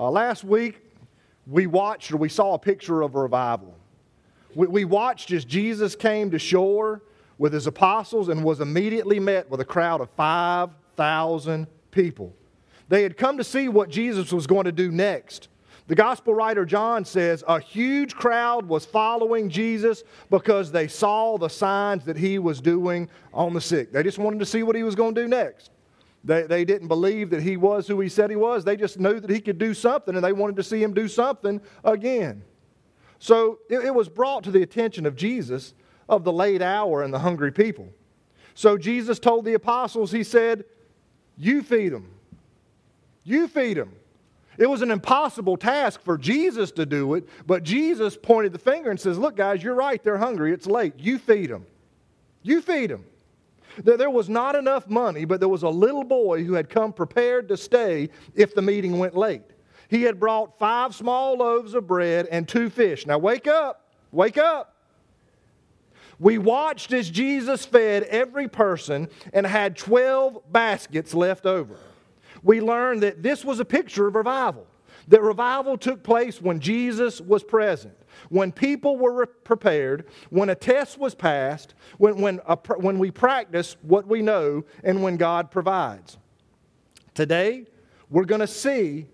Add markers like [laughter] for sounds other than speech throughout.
Uh, last week, we watched or we saw a picture of revival. We, we watched as Jesus came to shore with his apostles and was immediately met with a crowd of 5,000 people. They had come to see what Jesus was going to do next. The gospel writer John says a huge crowd was following Jesus because they saw the signs that he was doing on the sick. They just wanted to see what he was going to do next. They, they didn't believe that he was who he said he was. They just knew that he could do something and they wanted to see him do something again. So it, it was brought to the attention of Jesus of the late hour and the hungry people. So Jesus told the apostles, He said, You feed them. You feed them. It was an impossible task for Jesus to do it, but Jesus pointed the finger and says, Look, guys, you're right. They're hungry. It's late. You feed them. You feed them. There was not enough money, but there was a little boy who had come prepared to stay if the meeting went late. He had brought five small loaves of bread and two fish. Now, wake up. Wake up. We watched as Jesus fed every person and had 12 baskets left over we learned that this was a picture of revival. That revival took place when Jesus was present, when people were prepared, when a test was passed, when, when, a, when we practice what we know, and when God provides. Today, we're going to see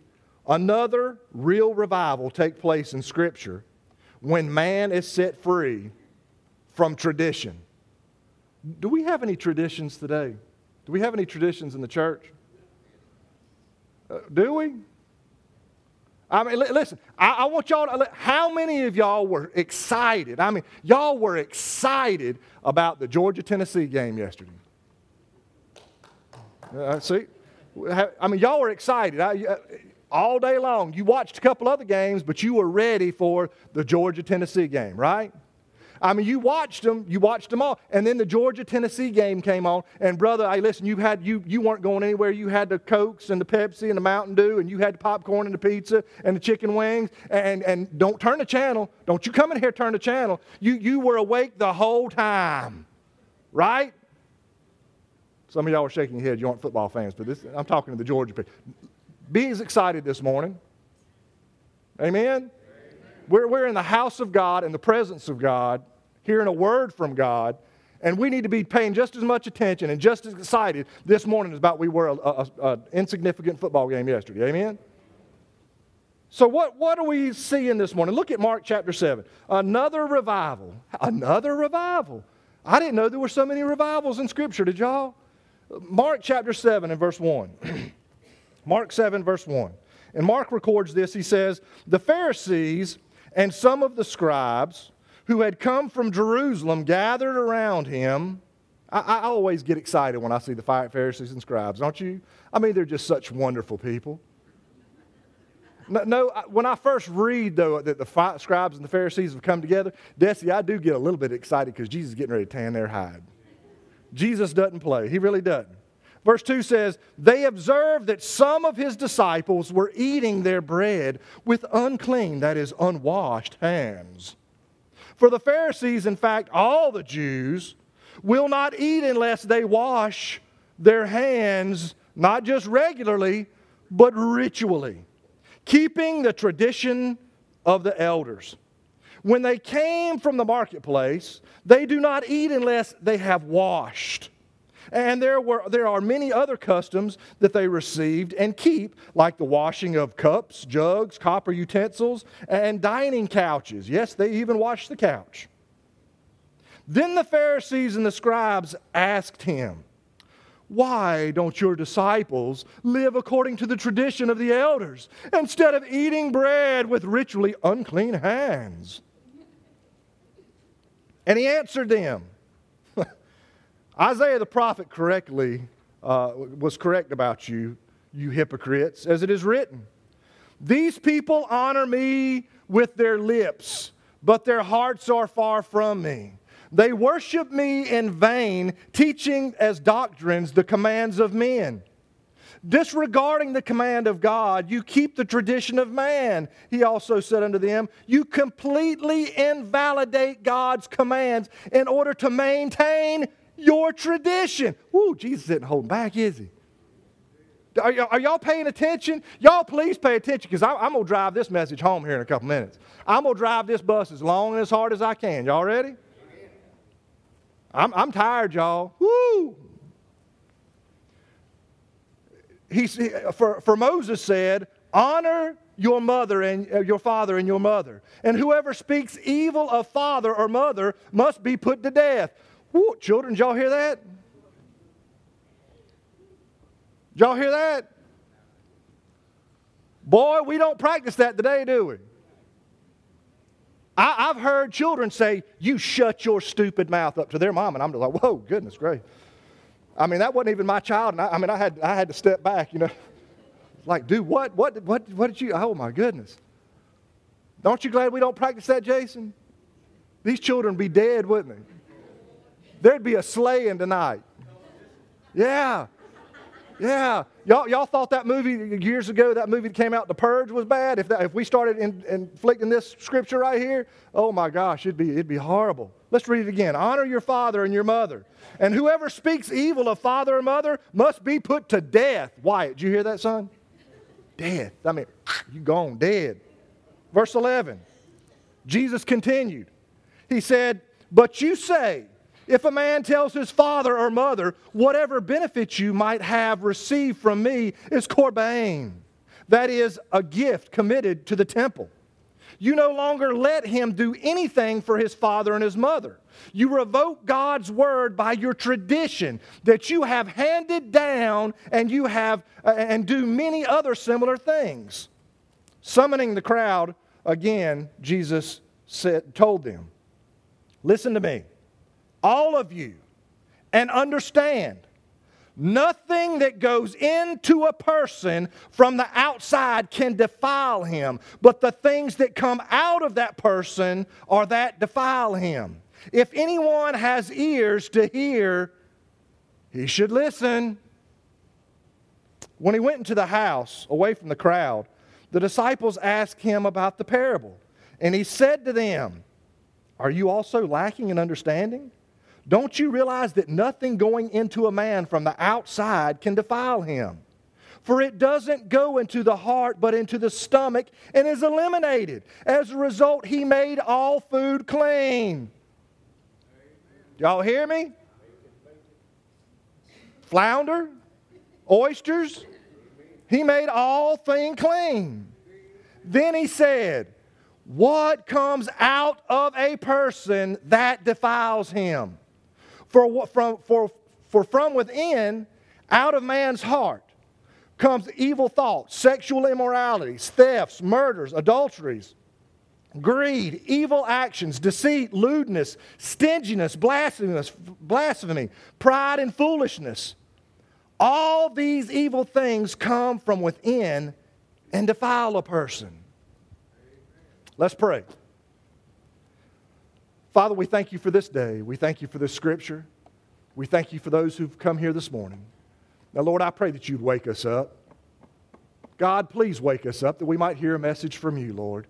another real revival take place in Scripture when man is set free from tradition. Do we have any traditions today? Do we have any traditions in the church? Uh, do we? I mean, listen, I, I, want y'all to, how many of y'all were excited? I mean, y'all were excited about the Georgia Tennessee game yesterday. Uh, see? I mean, y'all were excited. I, uh, all day long. You watched a couple other games, but you were ready for the Georgia Tennessee game, right? I mean, you watched them, you watched them all. And then the Georgia Tennessee game came on. And brother, I listen, you had you you weren't going anywhere. You had the Cokes and the Pepsi and the Mountain Dew, and you had the popcorn and the pizza and the chicken wings. And and don't turn the channel. Don't you come in here turn the channel. You you were awake the whole time. Right? Some of y'all are shaking your head. You aren't football fans, but this, I'm talking to the Georgia people. Be as excited this morning. Amen? We're, we're in the house of God, in the presence of God, hearing a word from God, and we need to be paying just as much attention and just as excited this morning as about we were an insignificant football game yesterday. Amen? So, what, what do we seeing this morning? Look at Mark chapter 7. Another revival. Another revival. I didn't know there were so many revivals in Scripture, did y'all? Mark chapter 7 and verse 1. [clears throat] Mark 7, verse 1. And Mark records this. He says, The Pharisees and some of the scribes who had come from Jerusalem gathered around him. I, I, always get excited when I see the Pharisees and scribes, don't you? I mean, they're just such wonderful people. No, no when I first read, though, that the scribes and the Pharisees have come together, Desi, I do get a little bit excited because Jesus is getting ready to tan their hide. Jesus doesn't play, he really doesn't. Verse 2 says, They observed that some of his disciples were eating their bread with unclean, that is, unwashed hands. For the Pharisees, in fact, all the Jews, will not eat unless they wash their hands, not just regularly, but ritually, keeping the tradition of the elders. When they came from the marketplace, they do not eat unless they have washed and there, were, there are many other customs that they received and keep, like the washing of cups, jugs, copper utensils, and dining couches. Yes, they even wash the couch. Then the Pharisees and the scribes asked him, Why don't your disciples live according to the tradition of the elders instead of eating bread with ritually unclean hands? And he answered them, Isaiah the prophet correctly uh, was correct about you, you hypocrites, as it is written. These people honor me with their lips, but their hearts are far from me. They worship me in vain, teaching as doctrines the commands of men. Disregarding the command of God, you keep the tradition of man. He also said unto them, You completely invalidate God's commands in order to maintain your tradition. Woo, Jesus isn't holding back, is he? Are, y- are y'all paying attention? Y'all please pay attention because I'm going to drive this message home here in a couple minutes. I'm going to drive this bus as long and as hard as I can. Y'all ready? I'm, I'm tired, y'all. Woo! He, for, for Moses said, Honor your mother and uh, your father and your mother. And whoever speaks evil of father or mother must be put to death. Woo, children, y'all hear that? Y'all hear that? Boy, we don't practice that today, do we? I, have heard children say, You shut your stupid mouth up to their mom. And I'm just like, Whoa, goodness gracious. I mean, that wasn't even my child. And I, I mean, I had, I had to step back, you know. [laughs] Like, dude, what, what, what, what did you, oh my goodness. Aren't you glad we don't practice that, Jason? These children be dead, wouldn't they? There'd be a slaying tonight. Yeah. Yeah. Y'all, y'all thought that movie years ago, that movie that came out, The Purge, was bad? If, that, if we started in, inflicting this scripture right here, oh my gosh, it'd be, it'd be horrible. Let's read it again. Honor your father and your mother. And whoever speaks evil of father or mother must be put to death. Wyatt, did you hear that, son? Death. I mean, [clears throat] you gone dead. Verse 11. Jesus continued. He said, But you say, if a man tells his father or mother, whatever benefit you might have received from me is korban, that is, a gift committed to the temple. You no longer let him do anything for his father and his mother. You revoke God's word by your tradition that you have handed down and you have uh, and do many other similar things. Summoning the crowd again, Jesus said, told them, Listen to me all of you, and understand nothing that goes into a person from the outside can defile him, but the things that come out of that person are that defile him. If anyone has ears to hear, he should listen. When he went into the house, away from the crowd, the disciples asked him about the parable. And he said to them, Are you also lacking in understanding? Don't you realize that nothing going into a man from the outside can defile him? For it doesn't go into the heart, but into the stomach and is eliminated. As a result, he made all food clean. Y'all hear me? Flounder, oysters, he made all thing clean. Then he said, What comes out of a person that defiles him? For, from, for, for from within, out of man's heart, comes evil thoughts, sexual immoralities, thefts, murders, adulteries, greed, evil actions, deceit, lewdness, stinginess, blasphemous, blasphemy, pride, and foolishness. All these evil things come from within and defile a person. Let's pray. Father, we thank you for this day. We thank you for this scripture. We thank you for those who've come here this morning. Now, Lord, I pray that you'd wake us up. God, please wake us up that we might hear a message from you, Lord.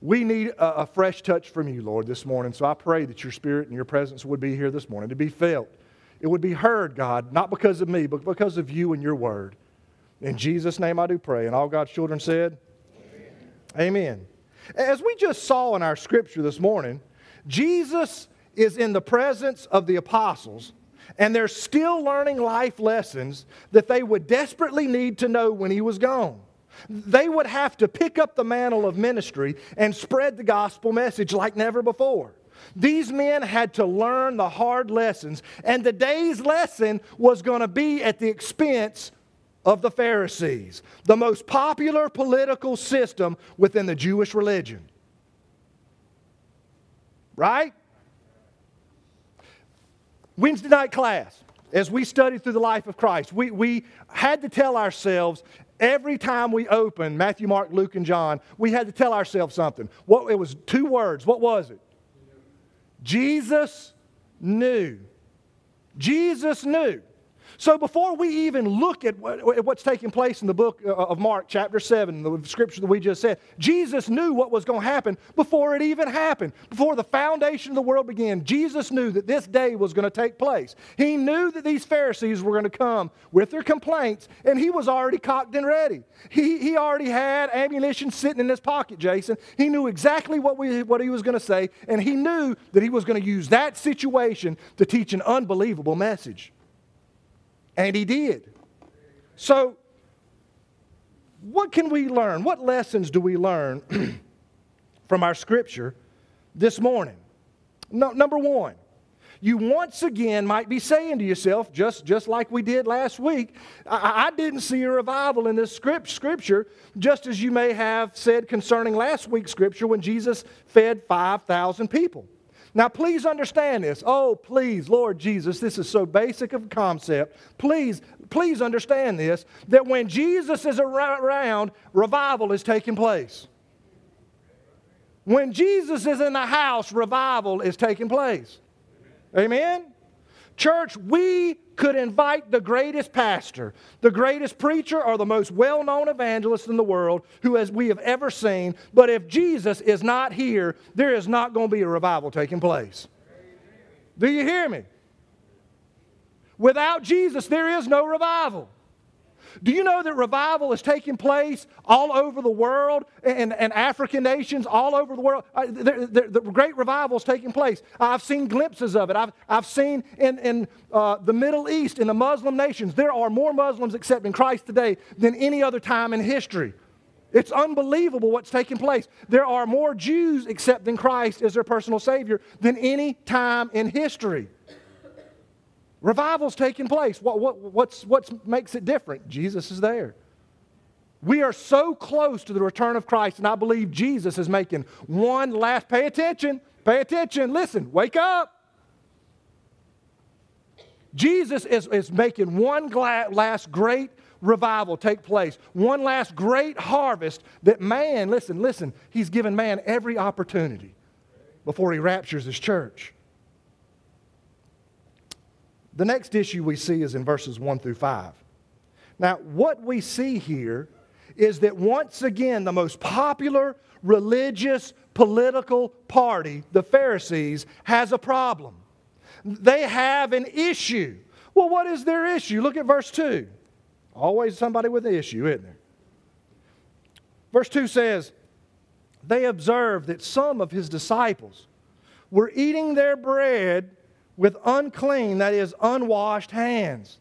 We need a, a, fresh touch from you, Lord, this morning. So I pray that your spirit and your presence would be here this morning to be felt. It would be heard, God, not because of me, but because of you and your word. In Jesus' name I do pray. And all God's children said, Amen. Amen. As we just saw in our scripture this morning, Jesus is in the presence of the apostles, and they're still learning life lessons that they would desperately need to know when he was gone. They would have to pick up the mantle of ministry and spread the gospel message like never before. These men had to learn the hard lessons, and the day's lesson was going to be at the expense of the Pharisees, the most popular political system within the Jewish religion right? Wednesday night class, as we studied through the life of Christ, we, we had to tell ourselves every time we opened Matthew, Mark, Luke, and John, we had to tell ourselves something. What, it was two words. What was it? Jesus knew. Jesus knew. So before we even look at what's taking place in the book uh, of Mark, chapter 7, the scripture that we just said, Jesus knew what was going to happen before it even happened. Before the foundation of the world began, Jesus knew that this day was going to take place. He knew that these Pharisees were going to come with their complaints, and he was already cocked and ready. He, he already had ammunition sitting in his pocket, Jason. He knew exactly what, we, what he was going to say, and he knew that he was going to use that situation to teach an unbelievable message. And he did. So, what can we learn? What lessons do we learn [clears throat] from our scripture this morning? No, number one, you once again might be saying to yourself, just, just like we did last week, I, I didn't see a revival in this script, scripture, just as you may have said concerning last week's scripture when Jesus fed 5,000 people. Now, please understand this. Oh, please, Lord Jesus, this is so basic of a concept. Please, please understand this that when Jesus is around, revival is taking place. When Jesus is in the house, revival is taking place. Amen? Church, we could invite the greatest pastor, the greatest preacher, or the most well known evangelist in the world who as we have ever seen. But if Jesus is not here, there is not going to be a revival taking place. Do you hear me? Without Jesus, there is no revival. Do you know that revival is taking place all over the world and, and African nations all over the world? Uh, the, the, the, great revival is taking place. I've seen glimpses of it. I've, I've seen in, in uh, the Middle East, in the Muslim nations, there are more Muslims accepting Christ today than any other time in history. It's unbelievable what's taking place. There are more Jews accepting Christ as their personal Savior than any time in history. Revival's taking place. What, what what's, what makes it different? Jesus is there. We are so close to the return of Christ, and I believe Jesus is making one last, pay attention, pay attention, listen, wake up. Jesus is, is making one last great revival take place, one last great harvest that man, listen, listen, he's given man every opportunity before he raptures his church. The next issue we see is in verses 1 through 5. Now, what we see here is that once again, the most popular religious political party, the Pharisees, has a problem. They have an issue. Well, what is their issue? Look at verse 2. Always somebody with an issue, isn't there? Verse 2 says, They observed that some of his disciples were eating their bread with unclean, that is, unwashed hands.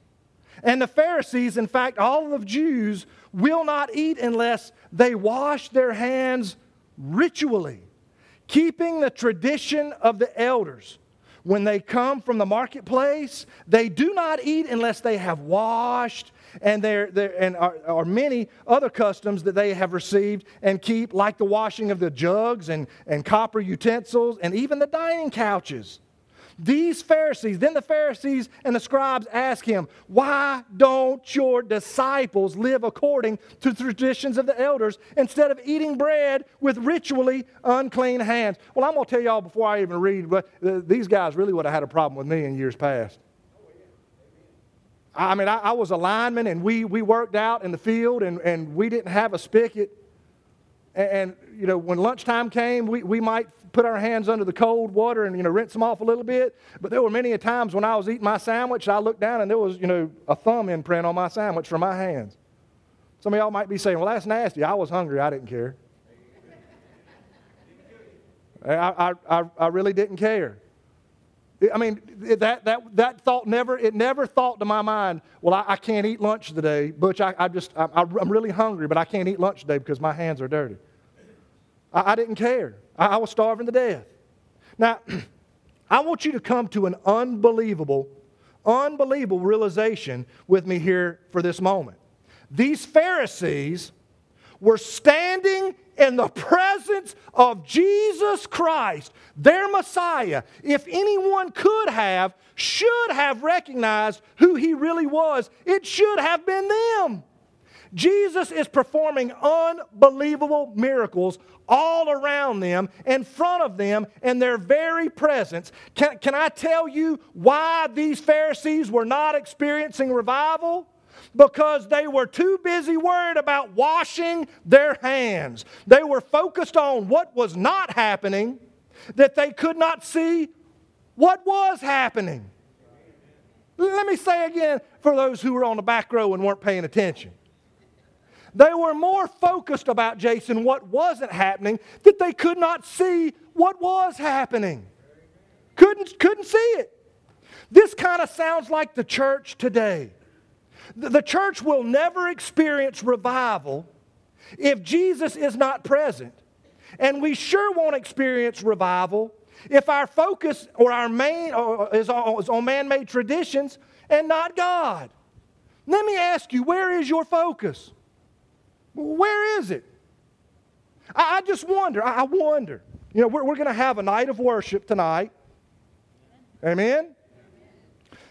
And the Pharisees, in fact, all of the Jews, will not eat unless they wash their hands ritually, keeping the tradition of the elders. When they come from the marketplace, they do not eat unless they have washed, and there and are, are, many other customs that they have received and keep, like the washing of the jugs and, and copper utensils and even the dining couches. These Pharisees, then the Pharisees and the scribes ask him, Why don't your disciples live according to the traditions of the elders instead of eating bread with ritually unclean hands? Well, I'm going to tell y'all before I even read, but uh, these guys really would have had a problem with me in years past. I mean, I, I was a lineman and we, we worked out in the field and, and we didn't have a spigot. And, and, you know, when lunchtime came, we, we might put our hands under the cold water and, you know, rinse them off a little bit. But there were many a times when I was eating my sandwich, I looked down and there was, you know, a thumb imprint on my sandwich from my hands. Some of y'all might be saying, well, that's nasty. I was hungry. I didn't care. [laughs] I, I, I really didn't care. I mean, that, that, that thought never, it never thought to my mind, well, I, I can't eat lunch today. Butch, I, I just, I, I'm really hungry, but I can't eat lunch today because my hands are dirty. I, I didn't care. I, I was starving to death. Now, [clears throat] I want you to come to an unbelievable, unbelievable realization with me here for this moment. These Pharisees were standing in the presence of Jesus Christ, their Messiah. If anyone could have, should have recognized who he really was, it should have been them. Jesus is performing unbelievable miracles all around them, in front of them, in their very presence. Can, can I tell you why these Pharisees were not experiencing revival? Because they were too busy worried about washing their hands. They were focused on what was not happening, that they could not see what was happening. Let me say again for those who were on the back row and weren't paying attention. They were more focused about, Jason, what wasn't happening, that they could not see what was happening. Couldn't, couldn't see it. This kind of sounds like the church today. The church will never experience revival if Jesus is not present. And we sure won't experience revival if our focus or our main is on man made traditions and not God. Let me ask you, where is your focus? Where is it? I, just wonder. I wonder. You know, we're, we're going to have a night of worship tonight. Amen?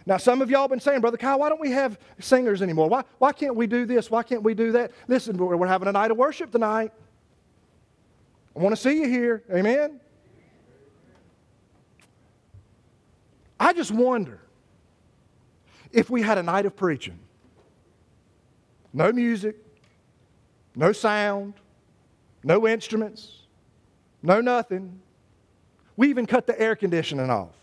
Now, some of y'all been saying, Brother Kyle, why don't we have singers anymore? Why, why can't we do this? Why can't we do that? Listen, we're having a night of worship tonight. I want to see you here. Amen? I just wonder if we had a night of preaching. No music, no sound, no instruments, no nothing. We even cut the air conditioning off.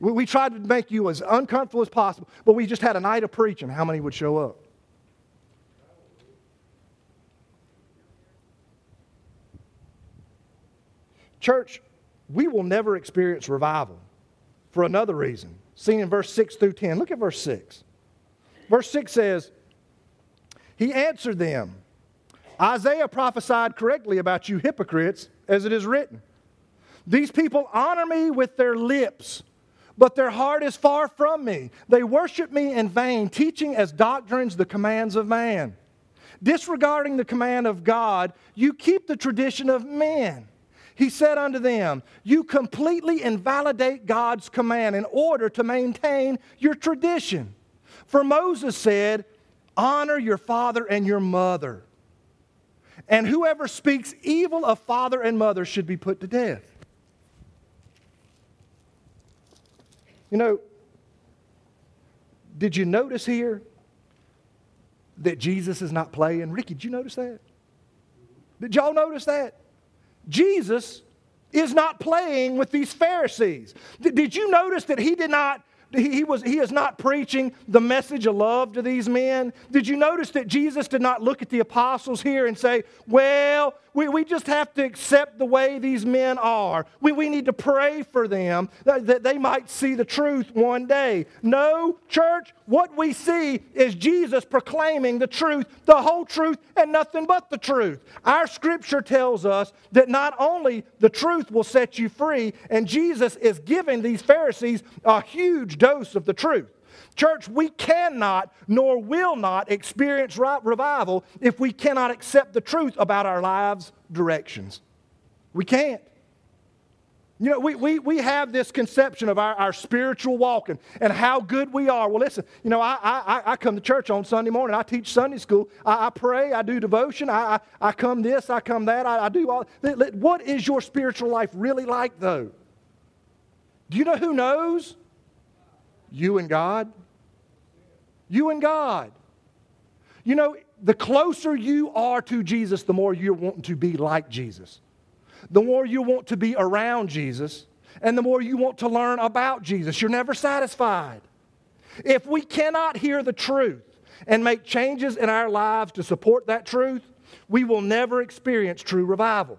We, we tried to make you as uncomfortable as possible, but we just had a night of preaching. How many would show up? Church, we will never experience revival for another reason, seen in verse 6 through 10. Look at verse 6. Verse 6 says, He answered them, Isaiah prophesied correctly about you hypocrites, as it is written. These people honor me with their lips but their heart is far from me. They worship me in vain, teaching as doctrines the commands of man. Disregarding the command of God, you keep the tradition of men. He said unto them, You completely invalidate God's command in order to maintain your tradition. For Moses said, Honor your father and your mother. And whoever speaks evil of father and mother should be put to death. You know, did you notice here that Jesus is not playing? Ricky, did you notice that? Did y'all notice that? Jesus is not playing with these Pharisees. Did you notice that he did not he, was, he is not preaching the message of love to these men. Did you notice that Jesus did not look at the apostles here and say, Well, we, we just have to accept the way these men are. We, we need to pray for them that, that they might see the truth one day. No, church, what we see is Jesus proclaiming the truth, the whole truth, and nothing but the truth. Our scripture tells us that not only the truth will set you free, and Jesus is giving these Pharisees a huge dose of the truth. Church, we cannot nor will not experience revival if we cannot accept the truth about our lives' directions. We can't. You know, we, we, we have this conception of our, our spiritual walking and how good we are. Well, listen, you know, I, I, I come to church on Sunday morning. I teach Sunday school. I, I pray. I do devotion. I, I, I come this. I come that. I, I do all. What is your spiritual life really like, though? Do you know who knows? You and God. You and God. You know, the closer you are to Jesus, the more you're wanting to be like Jesus the more you want to be around Jesus and the more you want to learn about Jesus. You're never satisfied. If we cannot hear the truth and make changes in our lives to support that truth, we will never experience true revival.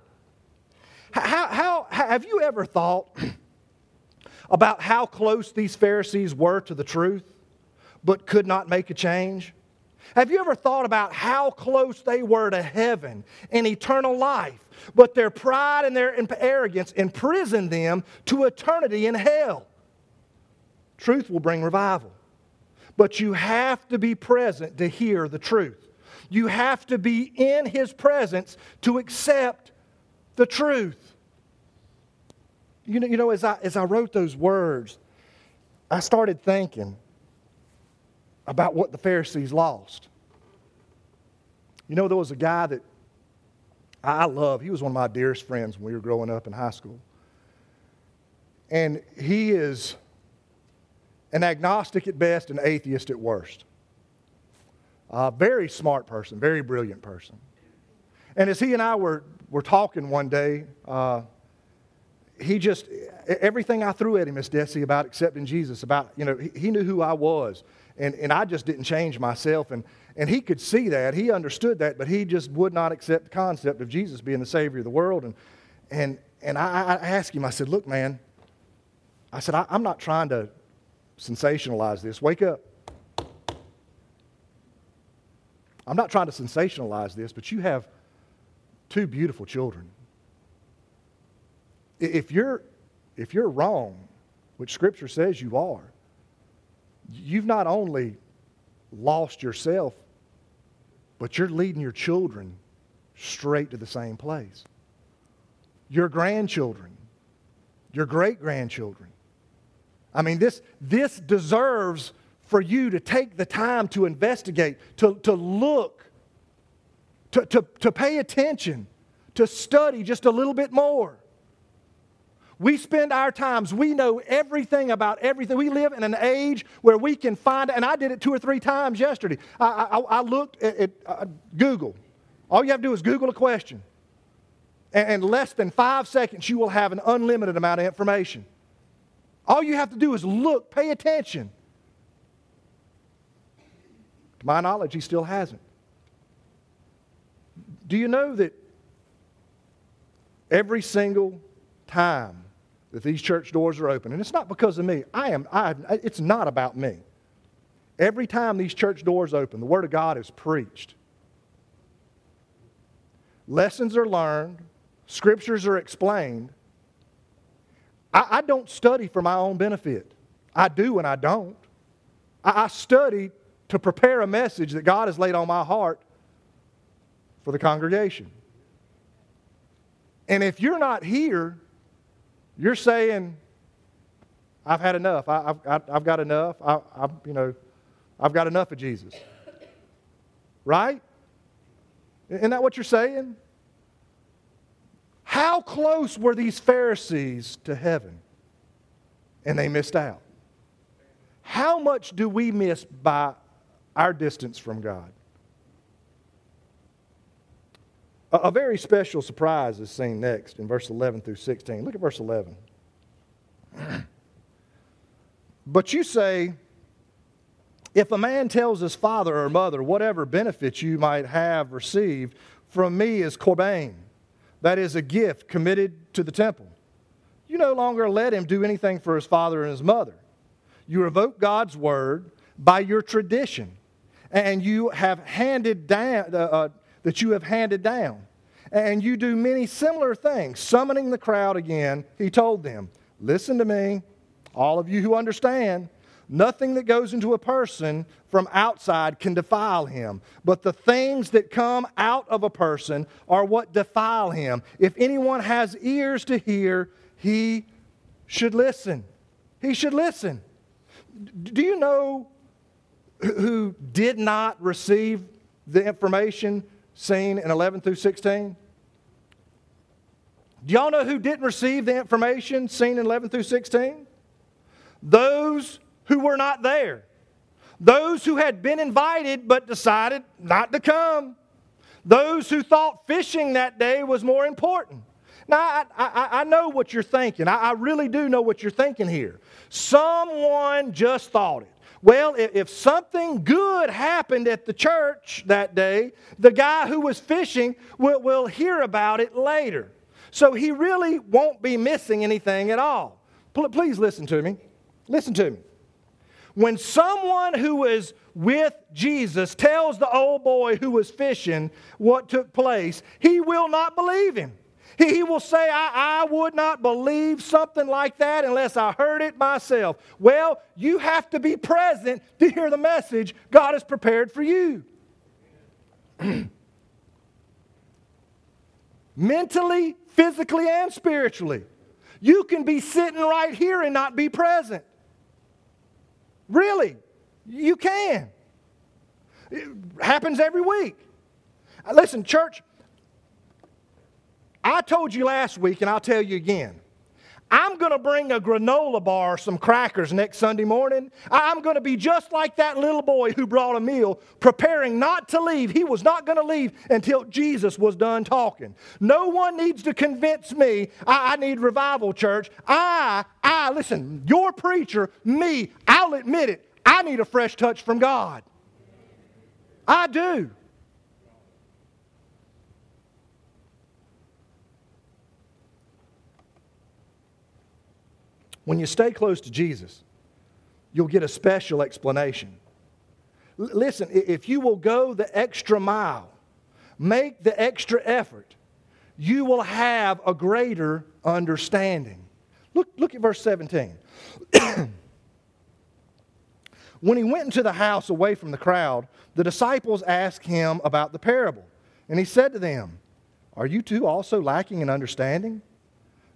How, how, have you ever thought about how close these Pharisees were to the truth, but could not make a change? Have you ever thought about how close they were to heaven and eternal life, but their pride and their arrogance imprisoned them to eternity in hell? Truth will bring revival, but you have to be present to hear the truth. You have to be in His presence to accept the truth. You know, you know as, I, as I wrote those words, I started thinking about what the Pharisees lost. You know, there was a guy that I love. He was one of my dearest friends when we were growing up in high school. And he is an agnostic at best, an atheist at worst. A very smart person, very brilliant person. And as he and I were, were talking one day, uh, he just, everything I threw at him, Miss Desi, about accepting Jesus, about, you know, he, knew who I was. And, and I just didn't change myself. And, and he could see that. He understood that, but he just would not accept the concept of Jesus being the Savior of the world. And, and, and I, I asked him, I said, Look, man, I said, I, I'm not trying to sensationalize this. Wake up. I'm not trying to sensationalize this, but you have two beautiful children. If you're, if you're wrong, which Scripture says you are, you've not only lost yourself, but you're leading your children straight to the same place. Your grandchildren, your great grandchildren. I mean, this, this deserves for you to take the time to investigate, to, to look, to, to, to pay attention, to study just a little bit more. We spend our times, we know everything about everything. We live in an age where we can find, and I did it two or three times yesterday. I, I, I looked at, at uh, Google. All you have to do is Google a question. And in less than five seconds, you will have an unlimited amount of information. All you have to do is look, pay attention. To my knowledge, he still hasn't. Do you know that every single time that these church doors are open. And it's not because of me. I am, I, it's not about me. Every time these church doors open, the Word of God is preached. Lessons are learned, scriptures are explained. I, I don't study for my own benefit. I do and I don't. I, I study to prepare a message that God has laid on my heart for the congregation. And if you're not here, you're saying, I've had enough. I, have I've got enough. I, I, you know, I've got enough of Jesus. Right? Isn't that what you're saying? How close were these Pharisees to heaven? And they missed out. How much do we miss by our distance from God? A, very special surprise is seen next in verse 11 through 16. Look at verse 11. [clears throat] but you say, if a man tells his father or mother whatever benefits you might have received from me is korban, that is a gift committed to the temple, you no longer let him do anything for his father and his mother. You revoke God's word by your tradition, and you have handed down, uh, uh that you have handed down. And you do many similar things. Summoning the crowd again, he told them, Listen to me, all of you who understand. Nothing that goes into a person from outside can defile him, but the things that come out of a person are what defile him. If anyone has ears to hear, he should listen. He should listen. Do you know who did not receive the information seen in 11 through 16? Do y'all know who didn't receive the information seen in 11 through 16? Those who were not there. Those who had been invited but decided not to come. Those who thought fishing that day was more important. Now, I, I, I know what you're thinking. I, I really do know what you're thinking here. Someone just thought it. Well, if something good happened at the church that day, the guy who was fishing will, will hear about it later. So he really won't be missing anything at all. Please listen to me. Listen to me. When someone who is with Jesus tells the old boy who was fishing what took place, he will not believe him. He will say, I, I, would not believe something like that unless I heard it myself. Well, you have to be present to hear the message God has prepared for you. [clears throat] Mentally, physically, and spiritually. You can be sitting right here and not be present. Really, you can. It happens every week. Listen, church, I told you last week, and I'll tell you again. I'm going to bring a granola bar some crackers next Sunday morning. I'm going to be just like that little boy who brought a meal, preparing not to leave. He was not going to leave until Jesus was done talking. No one needs to convince me I, I need revival, church. I, I, listen, your preacher, me, I'll admit it, I need a fresh touch from God. I do. When you stay close to Jesus, you'll get a special explanation. L- listen, if you will go the extra mile, make the extra effort, you will have a greater understanding. Look, look at verse 17. [clears throat] when he went into the house away from the crowd, the disciples asked him about the parable. And he said to them, Are you too also lacking in understanding?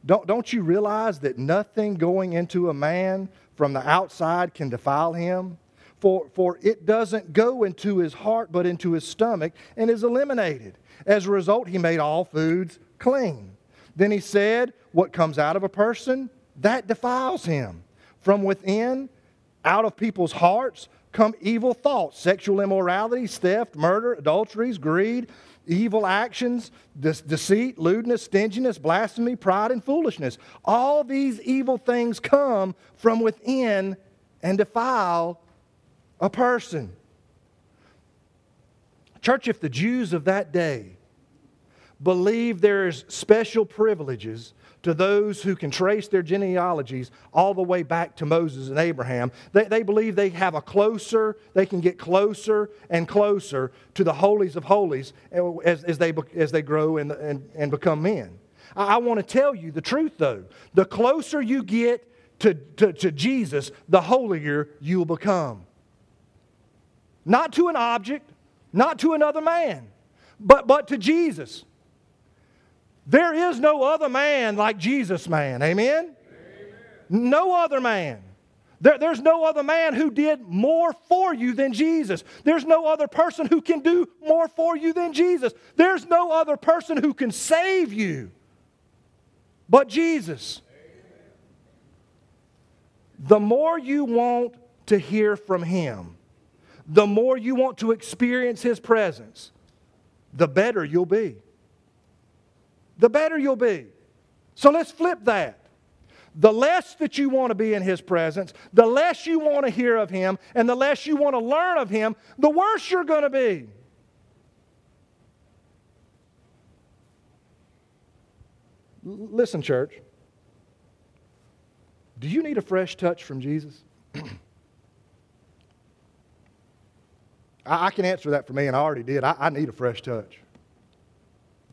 Don't, don't you realize that nothing going into a man from the outside can defile him? For, for it doesn't go into his heart, but into his stomach, and is eliminated. As a result, he made all foods clean. Then he said, What comes out of a person, that defiles him. From within, out of people's hearts, come evil thoughts, sexual immorality, theft, murder, adulteries, greed evil actions, deceit, lewdness, stinginess, blasphemy, pride, and foolishness. All these evil things come from within and defile a person. Church, if the Jews of that day believe there's special privileges to those who can trace their genealogies all the way back to Moses and Abraham. They, they believe they have a closer, they can get closer and closer to the holies of holies as, as, they, as they grow and, and, and become men. I, I want to tell you the truth, though. The closer you get to, to, to Jesus, the holier you will become. Not to an object, not to another man, but, but to Jesus. There is no other man like Jesus, man. Amen? Amen. No other man. There, there's no other man who did more for you than Jesus. There's no other person who can do more for you than Jesus. There's no other person who can save you but Jesus. The more you want to hear from Him, the more you want to experience His presence, the better you'll be the better you'll be. So let's flip that. The less that you want to be in His presence, the less you want to hear of Him, and the less you want to learn of Him, the worse you're going to be. listen, church. Do you need a fresh touch from Jesus? [clears throat] I, I, can answer that for me, and I already did. I, I need a fresh touch.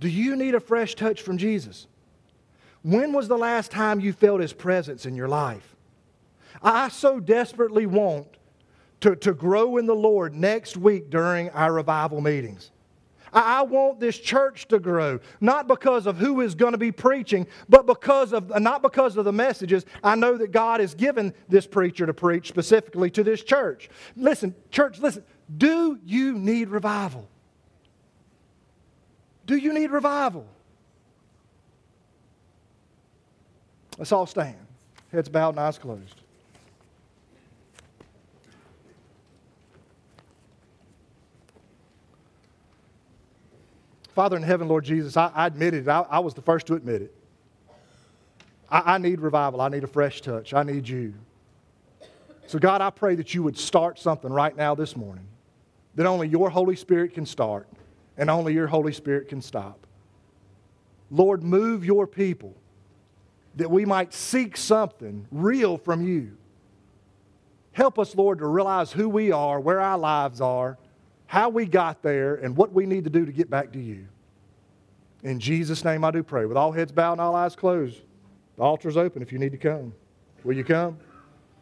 Do you need a fresh touch from Jesus? When was the last time you felt His presence in your life? I so desperately want to, to grow in the Lord next week during our revival meetings. I, want this church to grow, not because of who is going to be preaching, but because of, not because of the messages. I know that God has given this preacher to preach specifically to this church. Listen, church, listen. Do you need revival? Do you need revival? Let's all stand. Heads bowed and eyes closed. Father in heaven, Lord Jesus, I, I admitted, I, I, was the first to admit it. I, I need revival. I need a fresh touch. I need you. So, God, I pray that you would start something right now this morning that only your Holy Spirit can start and only your Holy Spirit can stop. Lord, move your people that we might seek something real from you. Help us, Lord, to realize who we are, where our lives are, how we got there, and what we need to do to get back to you. In Jesus' name I do pray. With all heads bowed and all eyes closed, the altar's open if you need to come. Will you come?